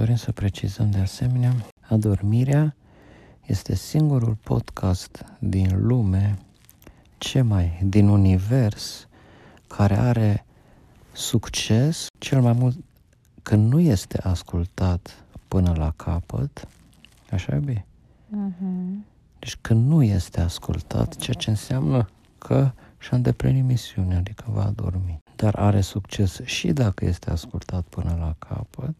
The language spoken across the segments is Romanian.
Dorim să precizăm de asemenea, adormirea este singurul podcast din lume, ce mai, din univers, care are succes cel mai mult când nu este ascultat până la capăt, așa e bine? Uh-huh. Deci când nu este ascultat, ceea ce înseamnă că și-a îndeplinit misiunea, adică va dormi. Dar are succes și dacă este ascultat până la capăt,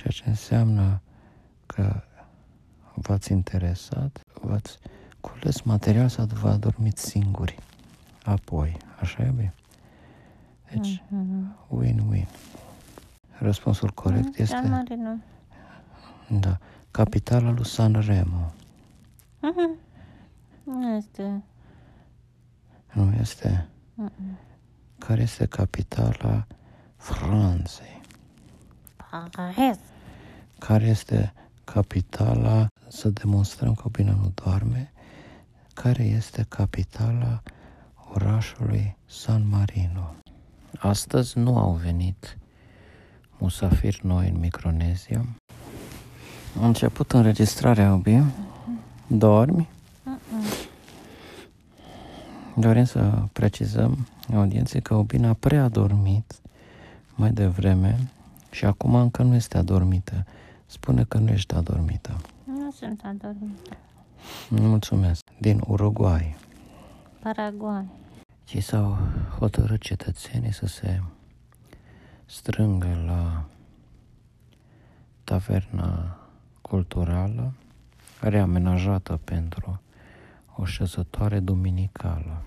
ceea ce înseamnă că v-ați interesat, v-ați cules material sau vă adormiți singuri. Apoi, așa e bine? Deci, uh-huh. win-win. Răspunsul corect uh-huh. este... Da. Capitala lui Sanremo. Uh-huh. Nu este. Nu este? Uh-uh. Care este capitala Franței? Paris. Care este capitala, să demonstrăm că bine nu doarme, care este capitala orașului San Marino. Astăzi nu au venit musafiri noi în Micronezia. A început înregistrarea, Obi. Dormi? Dorim să precizăm audienței că Obina a prea dormit mai devreme și acum încă nu este adormită. Spune că nu ești adormită. Nu sunt adormită. Mulțumesc. Din Uruguay. Paraguay. Cei s-au hotărât cetățenii să se strângă la taverna culturală reamenajată pentru o șezătoare duminicală.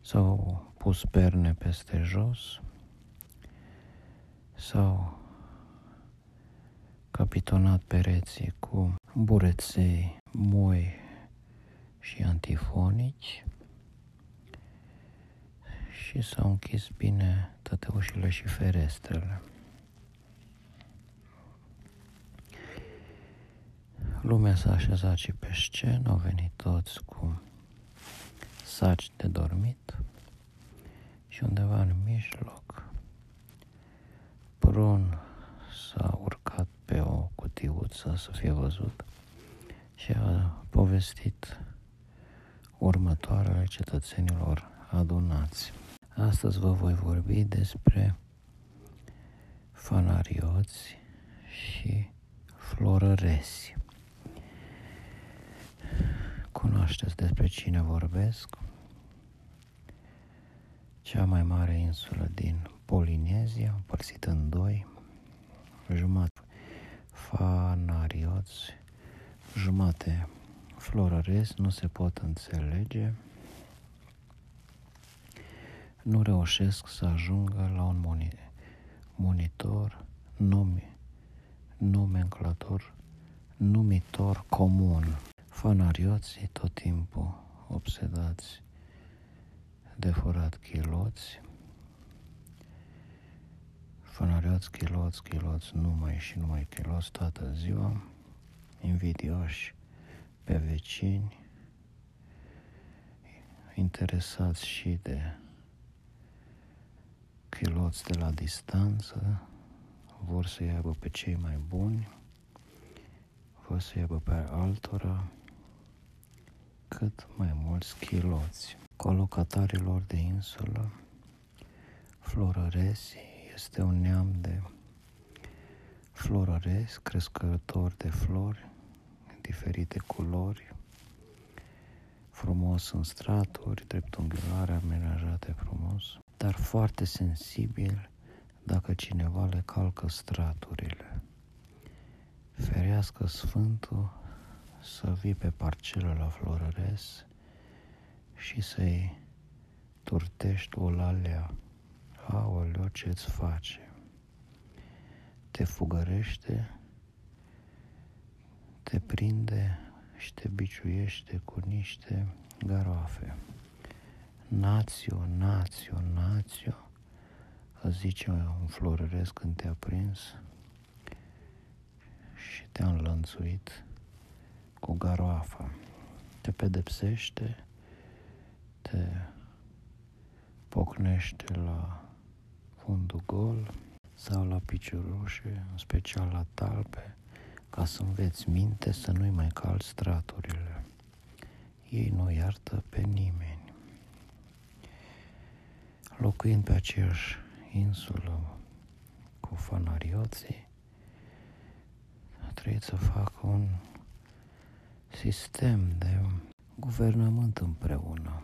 S-au pus perne peste jos, s-au capitonat pereții cu bureței moi și antifonici și s-au închis bine toate ușile și ferestrele. Lumea s-a așezat și pe scenă, au venit toți cu saci de dormit și undeva în mijloc Prun s-a urcat pe o cutiuță să fie văzut și a povestit următoarele cetățenilor adunați. Astăzi vă voi vorbi despre fanarioți și florăresi. Cunoașteți despre cine vorbesc? Cea mai mare insulă din Polinezia, împărțită în doi, jumătate fanarioți, jumate florăres, nu se pot înțelege, nu reușesc să ajungă la un monitor, numi, nomenclator, numitor comun. Fanarioții tot timpul obsedați de furat chiloți, fanarioți, chiloți, chiloți, numai și numai chiloți toată ziua, invidioși pe vecini, interesați și de chiloți de la distanță, vor să aibă pe cei mai buni, vor să aibă pe altora, cât mai mulți chiloți. Colocatarilor de insulă, florăresi este un neam de florăresi, crescători de flori, diferite culori, frumos în straturi, dreptunghiulare, amenajate frumos, dar foarte sensibil dacă cineva le calcă straturile. Ferească Sfântul să vii pe parcelă la Florăres și să-i turtești o lalea. Aoleo, ce-ți face? Te fugărește, te prinde și te biciuiește cu niște garoafe. Națio, națio, națio, zice un florăresc când te-a prins și te-a înlănțuit cu garoafa. Te pedepsește, te pocnește la fundul gol, stau la piciorușe, în special la talpe, ca să înveți minte să nu-i mai calci straturile. Ei nu iartă pe nimeni. Locuind pe aceeași insulă cu fanarioții, a trebuit să facă un sistem de guvernământ împreună.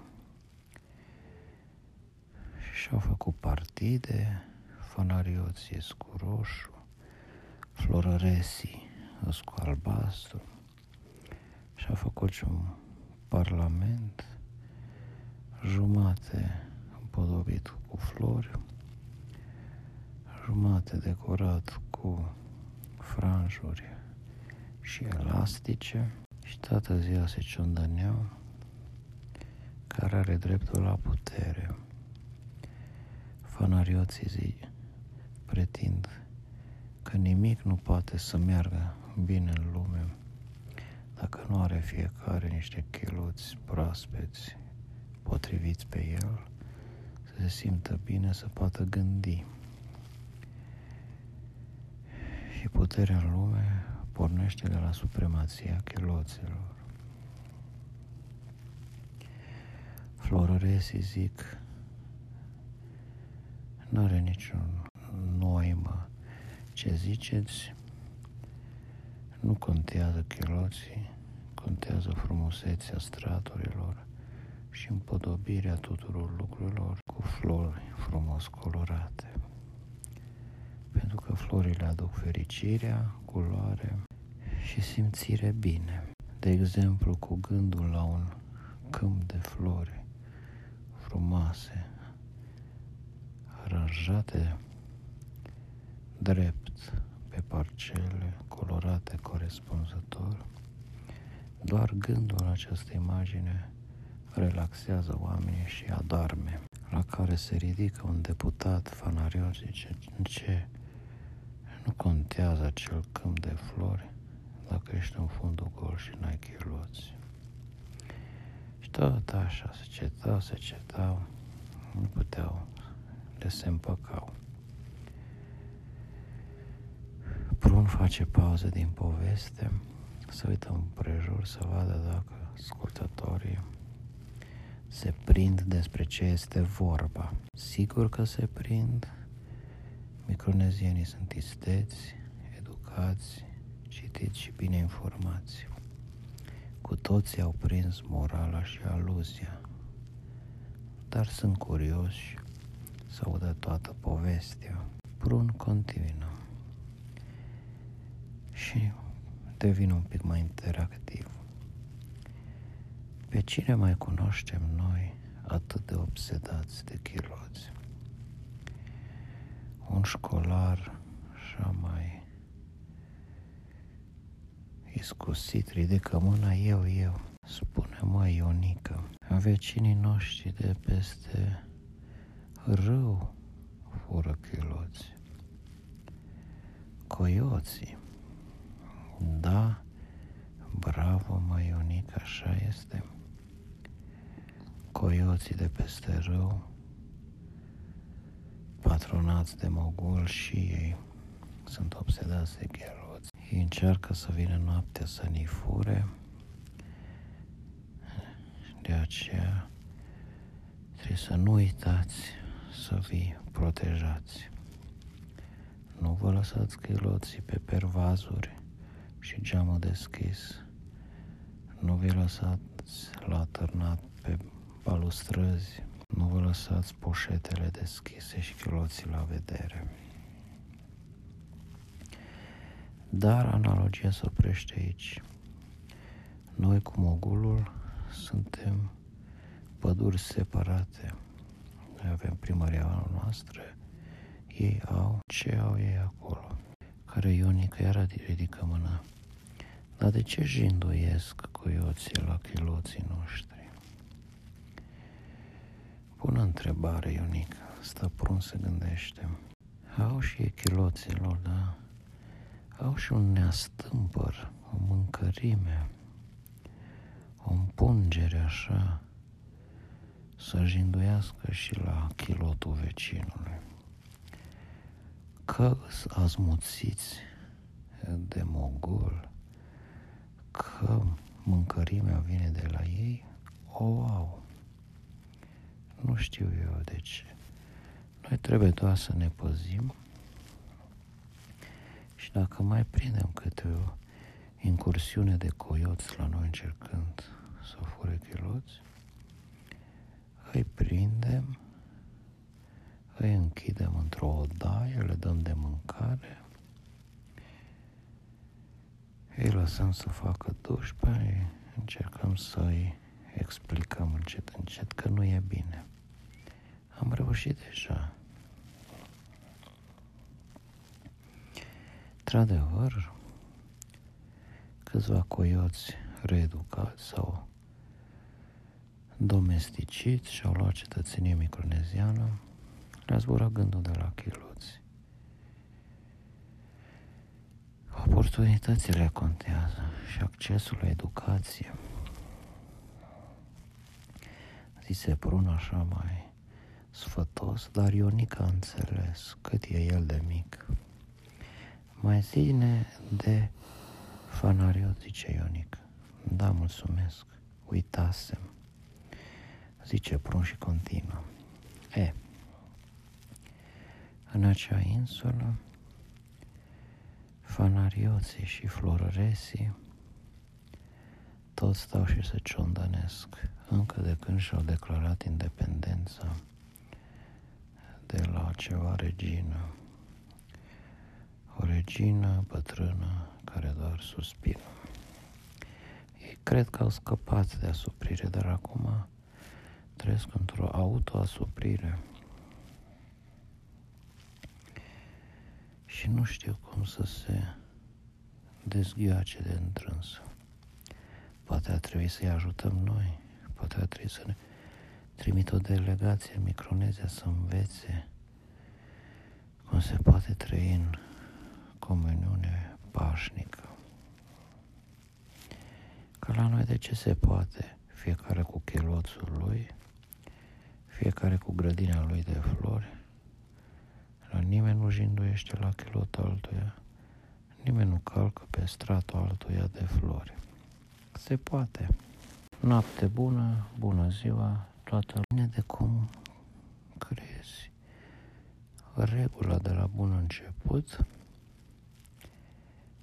Și au făcut partide, fanarioții cu roșu, florăresii cu albastru și a făcut și un parlament jumate împodobit cu flori, jumate decorat cu franjuri și elastice și toată ziua se ciondăneau care are dreptul la putere. Fanarioții zi pretind că nimic nu poate să meargă bine în lume dacă nu are fiecare niște cheluți proaspeți potriviți pe el, să se simtă bine, să poată gândi. Și puterea în lume pornește de la supremația cheloților. Florăresii zic, nu are niciun noimă ce ziceți, nu contează chiloții, contează frumusețea straturilor și împodobirea tuturor lucrurilor cu flori frumos colorate. Pentru că florile aduc fericirea, culoare și simțire bine. De exemplu, cu gândul la un câmp de flori frumoase, aranjate drept pe parcele colorate corespunzător, doar gândul la această imagine relaxează oamenii și adorme, la care se ridică un deputat fanarios, zice, în ce nu contează acel câmp de flori dacă ești în fundul gol și n-ai chiloți. Și tot așa se cetau, se cetau, nu puteau, le se împăcau. Prun face pauză din poveste, să uită împrejur, să vadă dacă ascultătorii se prind despre ce este vorba. Sigur că se prind, micronezienii sunt isteți, educați, citiți și bine informați. Cu toții au prins morala și aluzia, dar sunt curioși să audă toată povestea. Prun continuă și devin un pic mai interactiv. Pe cine mai cunoaștem noi atât de obsedați de chiloți? Un școlar așa mai iscusit, ridică mâna eu, eu, spune mă Ionica. Vecinii noștri de peste râu fură chiloți. Coioții da, bravo, mă, Ionic, așa este. Coioții de peste râu, patronați de mogul și ei sunt obsedați de gheloți. Ei încearcă să vină noaptea să ni fure, de aceea trebuie să nu uitați să vi protejați. Nu vă lăsați chiloții pe pervazuri, și geamul deschis. Nu vi lăsați la târnat pe balustrăzi, nu vă lăsați poșetele deschise și chiloții la vedere. Dar analogia se oprește aici. Noi cu mogulul suntem păduri separate. Noi avem primăria noastră, ei au ce au ei acolo. Care Ionica era ridică mâna dar de ce jinduiesc coioții la chiloții noștri? Bună întrebare, Ionic. Stăprun se gândește. Au și ei chiloților, da? Au și un neastâmpăr, o mâncărime, o împungere așa, să jinduiască și la chilotul vecinului. că îs azmuțiți de mogul, că mâncărimea vine de la ei, o au. Nu știu eu de ce. Noi trebuie doar să ne păzim și dacă mai prindem câte o incursiune de coioți la noi încercând să fure chiloți, îi prindem, îi închidem într-o odaie, le dăm de mâncare, îi lăsăm să facă duș, pe încercăm să-i explicăm încet, încet că nu e bine. Am reușit deja. Într-adevăr, câțiva coioți reeducați sau domesticiți și-au luat cetățenie microneziană, le-a zburat gândul de la chiloți. Oportunitățile contează și accesul la educație. Zise Prun așa mai sfătos, dar Ionica a înțeles cât e el de mic. Mai zine de fanariot, zice Ionic. Da, mulțumesc. Uitasem. Zice Prun și continuă. E, în acea insulă, fanarioții și florăresii toți stau și se ciondănesc încă de când și-au declarat independența de la ceva regină. O regină bătrână care doar suspină. Ei cred că au scăpat de asuprire, dar acum trăiesc într-o autoasuprire. Și nu știu cum să se dezghioace de întrâns. Poate ar trebui să-i ajutăm noi, poate ar trebui să ne trimit o delegație în Micronezia să învețe cum se poate trăi în comuniune pașnică. Că la noi de ce se poate, fiecare cu cheloțul lui, fiecare cu grădina lui de flori, la nimeni nu jinduiește la chelot altuia, nimeni nu calcă pe stratul altuia de flori. Se poate. Noapte bună, bună ziua, toată lumea de cum crezi. Regula de la bun început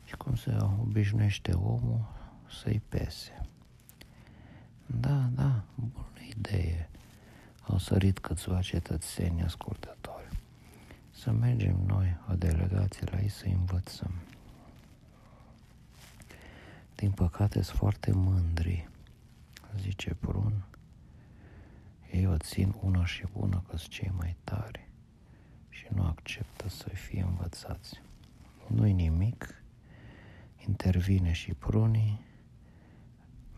și cum se obișnuiește omul să-i pese. Da, da, bună idee. Au sărit câțiva cetățeni ascultători. Să mergem noi, o delegație la ei, să învățăm. Din păcate sunt foarte mândri, zice Prun. Ei o țin una și bună că sunt cei mai tari și nu acceptă să fie învățați. Nu-i nimic, intervine și prunii,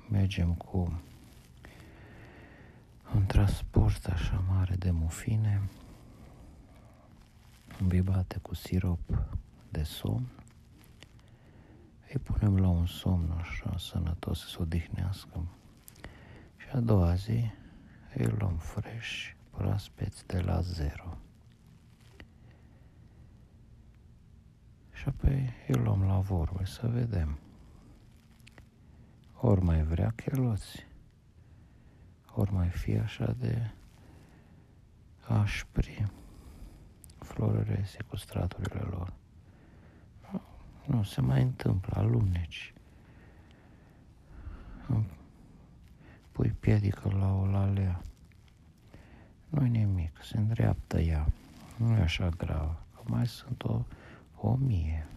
mergem cu un transport așa mare de mufine, îmbibate cu sirop de somn, îi punem la un somn așa sănătos să se odihnească și a doua zi îi luăm fresh, proaspeți de la zero. Și apoi îi luăm la vorbe să vedem. Ori mai vrea cheloți, ori mai fi așa de așpri florerese cu straturile lor. Nu, nu se mai întâmplă, aluneci. Pui piedică la o lalea. Nu-i nimic, se îndreaptă ea. Nu e așa grav, că mai sunt o, o mie.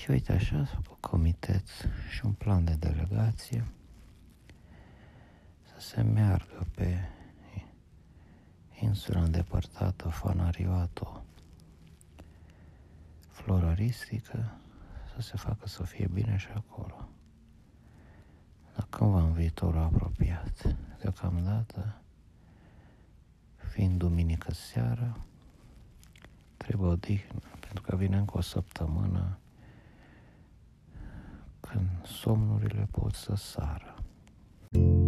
Și uite așa, s-a făcut comitet și un plan de delegație să se meargă pe insula îndepărtată Fanarioato floraristică să se facă să fie bine și acolo. Dar cândva în viitorul apropiat, deocamdată, fiind duminică seară, trebuie odihnă, pentru că vine încă o săptămână când somnurile pot să sară. thank you